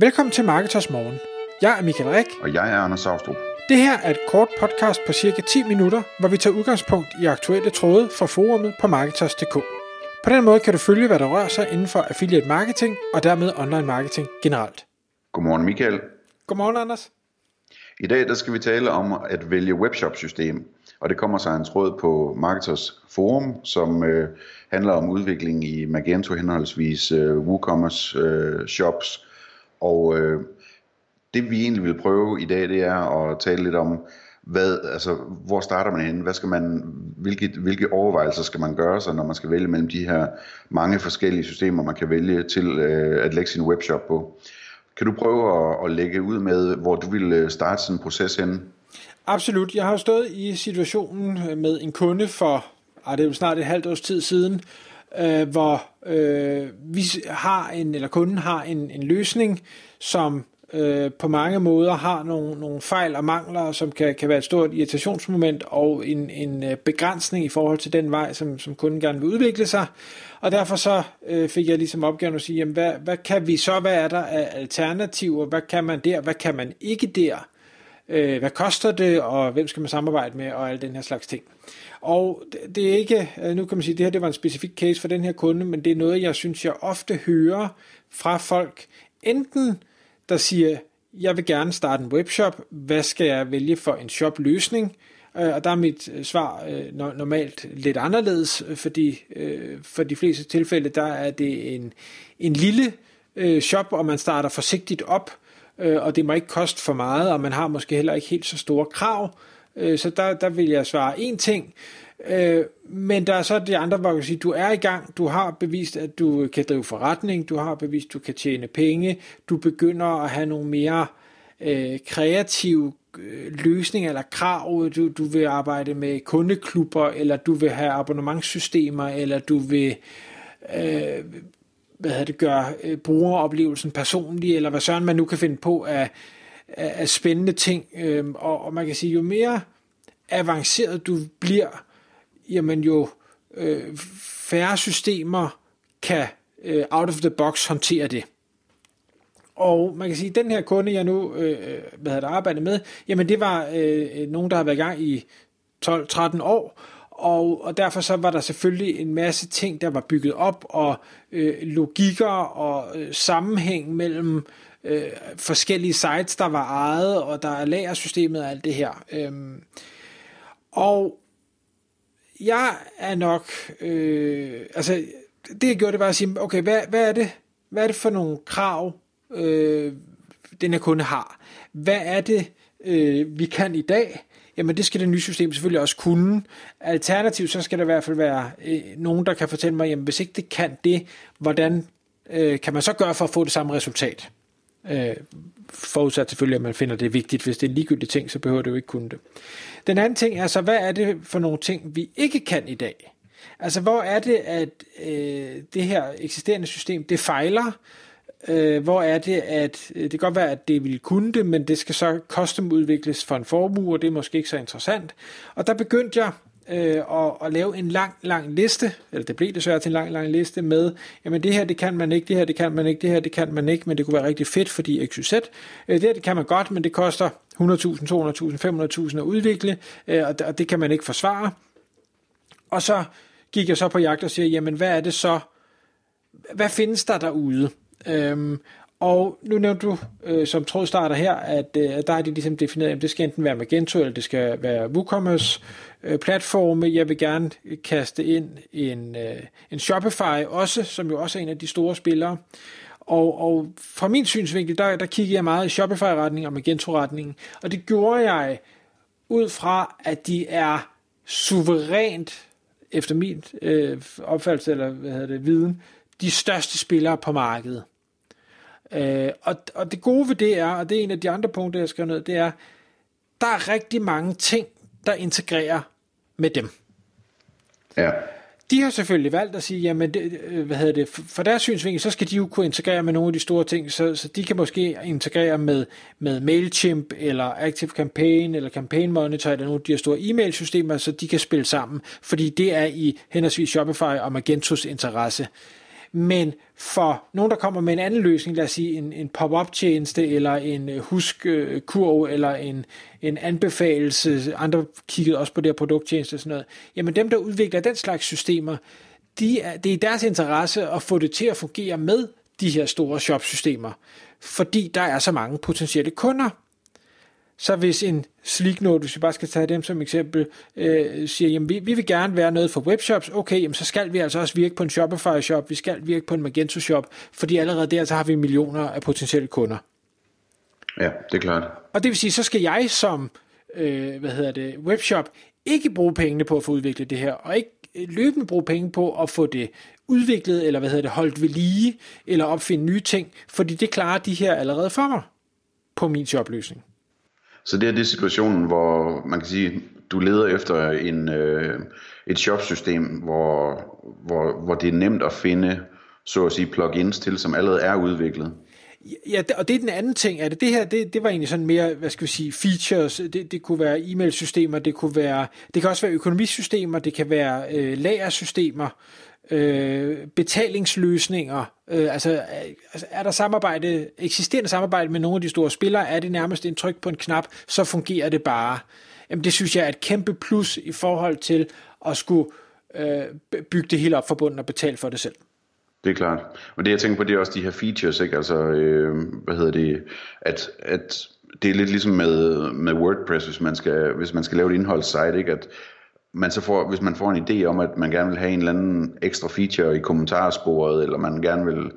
Velkommen til Marketers Morgen. Jeg er Michael Rik. Og jeg er Anders Saustrup. Det her er et kort podcast på cirka 10 minutter, hvor vi tager udgangspunkt i aktuelle tråde fra forumet på Marketers.dk. På den måde kan du følge, hvad der rører sig inden for affiliate marketing og dermed online marketing generelt. Godmorgen Michael. Godmorgen Anders. I dag der skal vi tale om at vælge webshop-system, og det kommer sig en tråd på Marketers Forum, som øh, handler om udvikling i Magento henholdsvis øh, WooCommerce øh, shops, og øh, det vi egentlig vil prøve i dag, det er at tale lidt om, hvad, altså, hvor starter man henne? Hvad skal man, hvilke, hvilke overvejelser skal man gøre sig, når man skal vælge mellem de her mange forskellige systemer, man kan vælge til øh, at lægge sin webshop på? Kan du prøve at, at lægge ud med, hvor du vil øh, starte sådan en proces henne? Absolut. Jeg har stået i situationen med en kunde for, ah, det er jo snart et halvt års tid siden, øh, hvor øh, vi har en, eller kunden har en, en løsning, som øh, på mange måder har nogle, nogle fejl og mangler, som kan, kan være et stort irritationsmoment og en, en øh, begrænsning i forhold til den vej, som, som kunden gerne vil udvikle sig. Og derfor så øh, fik jeg ligesom opgaven at sige, jamen, hvad, hvad kan vi så, hvad er der af alternativer, hvad kan man der, hvad kan man ikke der, øh, hvad koster det, og hvem skal man samarbejde med, og alle den her slags ting. Og det er ikke, øh, nu kan man sige, det her det var en specifik case for den her kunde, men det er noget, jeg synes, jeg ofte hører fra folk, enten der siger, jeg vil gerne starte en webshop, hvad skal jeg vælge for en shop-løsning? Øh, og der er mit øh, svar øh, normalt lidt anderledes, fordi for de fleste tilfælde, der er det en, en lille shop, og man starter forsigtigt op, øh, og det må ikke koste for meget, og man har måske heller ikke helt så store krav, Øh, så der, der vil jeg svare én ting. Øh, men der er så de andre, hvor jeg kan sige, du er i gang, du har bevist, at du kan drive forretning, du har bevist, at du kan tjene penge, du begynder at have nogle mere øh, kreative øh, løsninger eller krav, du, du vil arbejde med kundeklubber, eller du vil have abonnementssystemer, eller du vil øh, hvad hedder det, gøre øh, brugeroplevelsen personlig, eller hvad søren man nu kan finde på af, af, af spændende ting. Øh, og, og man kan sige, jo mere avanceret du bliver, jamen jo øh, færre systemer kan øh, out of the box håndtere det. Og man kan sige, at den her kunde, jeg nu øh, øh hvad havde arbejdet med, jamen det var øh, øh, nogen, der har været i gang i 12-13 år, og, og derfor så var der selvfølgelig en masse ting, der var bygget op, og øh, logikker og øh, sammenhæng mellem øh, forskellige sites, der var ejet, og der er lagersystemet og alt det her. Øhm, og jeg er nok, øh, altså det jeg gjorde, det var at sige, okay, hvad, hvad er det, hvad er det for nogle krav, øh, den her kunde har? Hvad er det, øh, vi kan i dag? Jamen det skal det nye system selvfølgelig også kunne. Alternativt så skal der i hvert fald være øh, nogen, der kan fortælle mig, jamen hvis ikke det kan det, hvordan øh, kan man så gøre for at få det samme resultat? Øh, forudsat selvfølgelig, at man finder det vigtigt. Hvis det er en ligegyldig ting, så behøver det jo ikke kunne det. Den anden ting er så, hvad er det for nogle ting, vi ikke kan i dag? Altså, hvor er det, at øh, det her eksisterende system, det fejler? Øh, hvor er det, at øh, det kan godt være, at det ville kunne det, men det skal så custom udvikles for en formue, og det er måske ikke så interessant. Og der begyndte jeg øh, og, og lave en lang, lang liste, eller det blev desværre til en lang, lang liste med, jamen det her, det kan man ikke, det her, det kan man ikke, det her, det kan man ikke, men det kunne være rigtig fedt, fordi XYZ, øh, det her, det kan man godt, men det koster 100.000, 200.000, 500.000 at udvikle, øh, og, og det kan man ikke forsvare. Og så gik jeg så på jagt og siger, jamen hvad er det så, hvad findes der derude? Øhm, og nu nævnte du øh, som trådstarter her, at øh, der er de ligesom defineret, at det skal enten være Magento, eller det skal være WooCommerce øh, platforme. Jeg vil gerne kaste ind en, øh, en Shopify også, som jo også er en af de store spillere. Og, og fra min synsvinkel, der, der kiggede jeg meget i Shopify-retningen og Magento-retningen, og det gjorde jeg ud fra, at de er suverænt, efter min øh, opfattelse, eller hvad hedder det, viden, de største spillere på markedet. Øh, og, og det gode ved det er, og det er en af de andre punkter, jeg skal ned, det er, der er rigtig mange ting, der integrerer med dem. Ja. De har selvfølgelig valgt at sige, jamen, det, øh, hvad hedder det, for deres synsvinkel, så skal de jo kunne integrere med nogle af de store ting, så, så de kan måske integrere med, med MailChimp, eller Active Campaign, eller Campaign Monitor, eller nogle af de her store e-mail-systemer, så de kan spille sammen, fordi det er i henholdsvis Shopify og Magentos interesse. Men for nogen, der kommer med en anden løsning, lad os sige en, en pop-up tjeneste, eller en øh, husk-kurv, øh, eller en, en anbefalelse, andre kiggede også på det her produkttjeneste og sådan noget, jamen dem, der udvikler den slags systemer, de er, det er deres interesse at få det til at fungere med de her store shopsystemer, fordi der er så mange potentielle kunder. Så hvis en Sleeknote, hvis vi bare skal tage dem som eksempel, øh, siger, jamen vi, vi vil gerne være noget for webshops, okay, jamen så skal vi altså også virke på en Shopify shop, vi skal virke på en Magento shop, fordi allerede der så har vi millioner af potentielle kunder. Ja, det er klart. Og det vil sige, så skal jeg som øh, hvad hedder det, webshop ikke bruge pengene på at få udviklet det her, og ikke løbende bruge penge på at få det udviklet, eller hvad hedder det, holdt ved lige, eller opfinde nye ting, fordi det klarer de her allerede for mig på min jobløsning. Så det er det situationen, hvor man kan sige, du leder efter en, øh, et shopsystem, hvor, hvor, hvor det er nemt at finde, så at sige, plugins til, som allerede er udviklet. Ja, og det er den anden ting Er det. Det her, det, det var egentlig sådan mere, hvad skal vi sige, features. Det, det kunne være e-mail-systemer, det kunne være, det kan også være økonomisystemer, det kan være øh, lagersystemer, øh, betalingsløsninger. Øh, altså, altså, er der samarbejde, eksisterende samarbejde med nogle af de store spillere, er det nærmest en tryk på en knap, så fungerer det bare. Jamen, det synes jeg er et kæmpe plus i forhold til at skulle øh, bygge det hele op forbundet og betale for det selv. Det er klart. Og det jeg tænker på, det er også de her features, ikke? Altså, øh, hvad hedder det, at, at det er lidt ligesom med, med WordPress, hvis man skal, hvis man skal lave et indholdssite, ikke? At man så får, hvis man får en idé om, at man gerne vil have en eller anden ekstra feature i kommentarsporet, eller man gerne vil,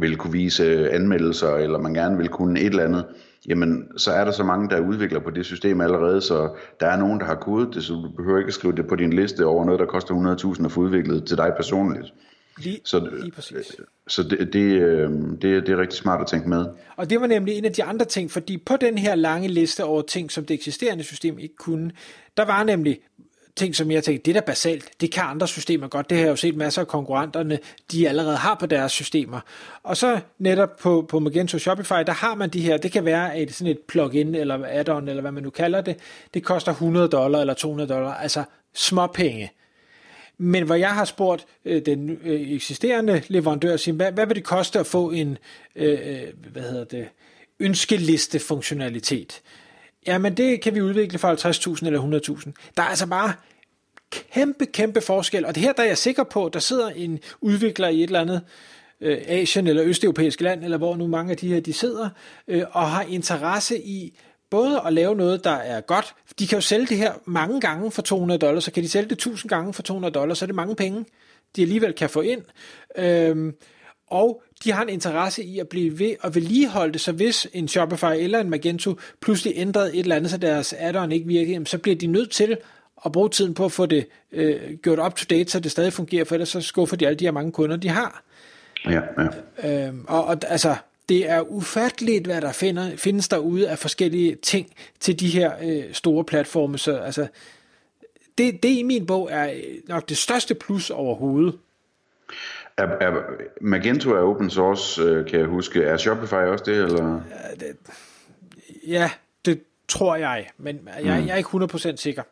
vil kunne vise anmeldelser, eller man gerne vil kunne et eller andet, jamen så er der så mange, der udvikler på det system allerede, så der er nogen, der har kodet det, så du behøver ikke at skrive det på din liste over noget, der koster 100.000 at få udviklet til dig personligt. Lige, så, lige præcis. Så det, det, øh, det, det er rigtig smart at tænke med. Og det var nemlig en af de andre ting, fordi på den her lange liste over ting, som det eksisterende system ikke kunne, der var nemlig ting, som jeg tænkte, det er da basalt, det kan andre systemer godt, det har jeg jo set masser af konkurrenterne, de allerede har på deres systemer. Og så netop på, på Magento Shopify, der har man de her, det kan være et, sådan et plugin, eller add-on, eller hvad man nu kalder det, det koster 100 dollar eller 200 dollar, altså småpenge. Men hvor jeg har spurgt øh, den øh, eksisterende leverandør, siger, hvad, hvad vil det koste at få en øh, øh hvad hedder det, ønskeliste funktionalitet? Jamen det kan vi udvikle for 50.000 eller 100.000. Der er altså bare kæmpe, kæmpe forskel. Og det her, der er jeg sikker på, der sidder en udvikler i et eller andet øh, Asien eller Østeuropæisk land, eller hvor nu mange af de her de sidder, øh, og har interesse i både at lave noget, der er godt. De kan jo sælge det her mange gange for 200 dollars, så kan de sælge det 1000 gange for 200 dollars, så er det mange penge, de alligevel kan få ind. Øh, og de har en interesse i at blive ved og vedligeholde det, så hvis en Shopify eller en Magento pludselig ændrede et eller andet, så deres add-on ikke virker, så bliver de nødt til at bruge tiden på at få det øh, gjort up to date, så det stadig fungerer, for ellers så skuffer de alle de her mange kunder, de har. Ja, ja. Øhm, og, og altså, det er ufatteligt, hvad der finder, findes derude af forskellige ting til de her øh, store platforme. Så altså, det, det i min bog er nok det største plus overhovedet. Er, er, Magento er open source, øh, kan jeg huske. Er Shopify også det? Eller? Ja, det, ja, det tror jeg, men jeg, mm. jeg er ikke 100% sikker.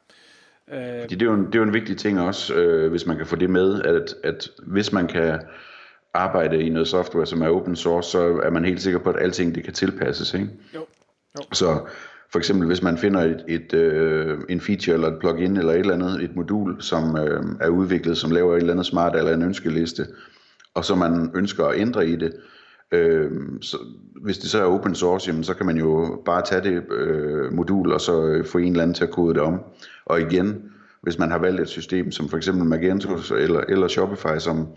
Fordi det, er jo en, det er jo en vigtig ting også, øh, hvis man kan få det med, at, at hvis man kan arbejde i noget software, som er open source, så er man helt sikker på, at alting det kan tilpasses. Ikke? Jo. jo. Så for eksempel hvis man finder et, et, øh, en feature eller et plugin eller et eller andet, et modul, som øh, er udviklet, som laver et eller andet smart eller en ønskeliste, og så man ønsker at ændre i det, øh, så, hvis det så er open source, jamen, så kan man jo bare tage det øh, modul og så øh, få en eller anden til at kode det om. Og igen, hvis man har valgt et system som for eksempel Magento eller, eller Shopify, som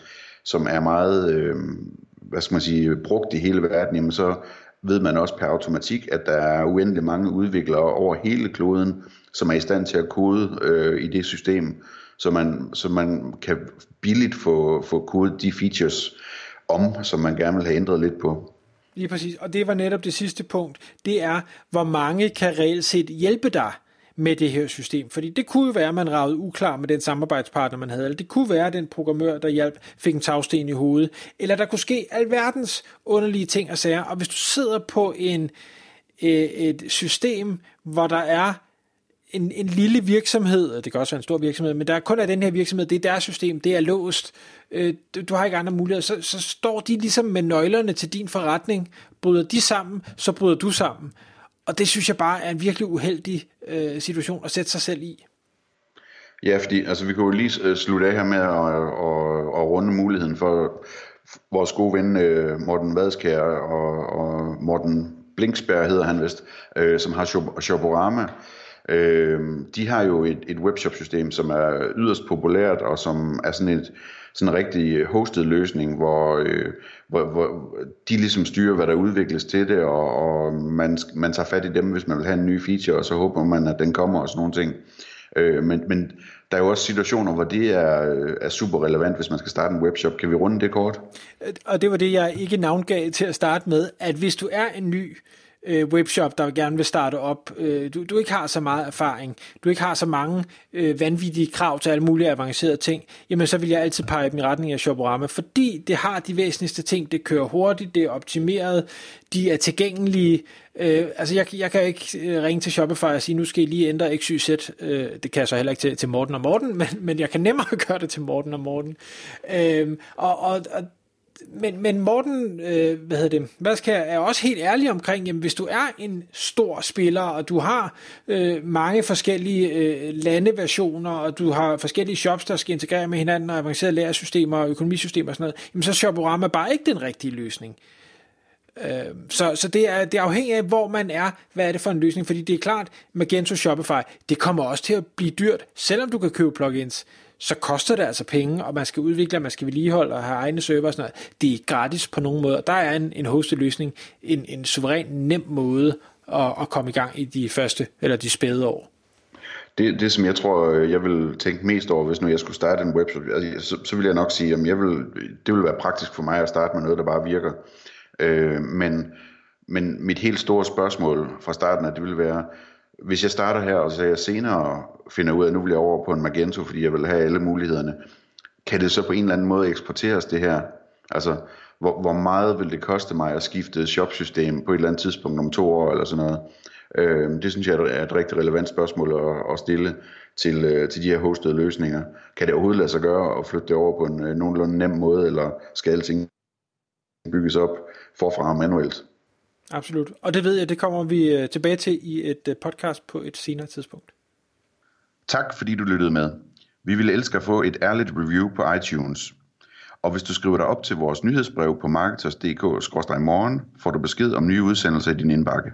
som er meget, øh, hvad skal man sige, brugt i hele verden, jamen så ved man også per automatik, at der er uendelig mange udviklere over hele kloden, som er i stand til at kode øh, i det system, så man, så man kan billigt få, få kodet de features om, som man gerne vil have ændret lidt på. Lige præcis, og det var netop det sidste punkt. Det er, hvor mange kan reelt set hjælpe dig med det her system. Fordi det kunne jo være, at man ragede uklar med den samarbejdspartner, man havde. Eller det kunne være, at den programmør, der hjalp, fik en tagsten i hovedet. Eller der kunne ske alverdens underlige ting og sager. Og hvis du sidder på en, øh, et system, hvor der er en, en lille virksomhed, det kan også være en stor virksomhed, men der kun er den her virksomhed, det er deres system, det er låst, øh, du, har ikke andre muligheder, så, så står de ligesom med nøglerne til din forretning, bryder de sammen, så bryder du sammen. Og det synes jeg bare er en virkelig uheldig øh, situation at sætte sig selv i. Ja, fordi altså, vi kunne jo lige øh, slutte af her med at, at, at runde muligheden for vores gode ven øh, Morten Vadskær og, og Morten Blinksberg hedder han vist, øh, som har Shoporama. Øh, de har jo et, et webshop-system, som er yderst populært, og som er sådan et sådan en rigtig hosted løsning, hvor, øh, hvor, hvor de ligesom styrer, hvad der udvikles til det, og, og man, man tager fat i dem, hvis man vil have en ny feature, og så håber man, at den kommer og sådan nogle ting. Øh, men, men der er jo også situationer, hvor det er, er super relevant, hvis man skal starte en webshop. Kan vi runde det kort? Øh, og det var det, jeg ikke navngav til at starte med, at hvis du er en ny øh, Øh, webshop, der gerne vil starte op, øh, du, du ikke har så meget erfaring, du ikke har så mange øh, vanvittige krav til alle mulige avancerede ting, jamen så vil jeg altid pege dem i retning af Shoporama, fordi det har de væsentligste ting, det kører hurtigt, det er optimeret, de er tilgængelige, øh, altså jeg, jeg kan ikke øh, ringe til Shopify og sige, nu skal I lige ændre XYZ, øh, det kan jeg så heller ikke til, til Morten og Morten, men, men jeg kan nemmere gøre det til Morten og Morten, øh, og, og, og men, men Morten, øh, hvad hedder det, hvad skal, er også helt ærlig omkring, jamen hvis du er en stor spiller, og du har øh, mange forskellige øh, landeversioner, og du har forskellige shops, der skal integrere med hinanden, og avancerede lærersystemer og økonomisystemer og sådan noget, jamen så er Shoporama bare ikke den rigtige løsning. Øh, så, så det er, det er afhængigt af, hvor man er, hvad er det for en løsning, fordi det er klart, Magento Shopify, det kommer også til at blive dyrt, selvom du kan købe plugins så koster det altså penge, og man skal udvikle, man skal vedligeholde og have egne server og sådan noget. Det er gratis på nogen måde. Der er en, en hosted løsning, en, en suveræn nem måde at, at komme i gang i de første, eller de spæde år. Det, det som jeg tror, jeg vil tænke mest over, hvis nu jeg skulle starte en webshop, altså, så, så vil jeg nok sige, at jeg vil, det vil være praktisk for mig at starte med noget, der bare virker. Øh, men, men mit helt store spørgsmål fra starten, er, det vil være, hvis jeg starter her, og så jeg senere finder ud af, at nu vil jeg over på en Magento, fordi jeg vil have alle mulighederne, kan det så på en eller anden måde eksporteres det her? Altså, hvor, hvor meget vil det koste mig at skifte shopsystem på et eller andet tidspunkt om to år eller sådan noget? Øh, det synes jeg er et rigtig relevant spørgsmål at, at stille til, øh, til de her hostede løsninger. Kan det overhovedet lade sig gøre at flytte det over på en øh, nogenlunde nem måde, eller skal alting bygges op forfra manuelt? Absolut. Og det ved jeg, det kommer vi øh, tilbage til i et øh, podcast på et senere tidspunkt. Tak fordi du lyttede med. Vi ville elske at få et ærligt review på iTunes. Og hvis du skriver dig op til vores nyhedsbrev på marketers.dk-morgen, får du besked om nye udsendelser i din indbakke.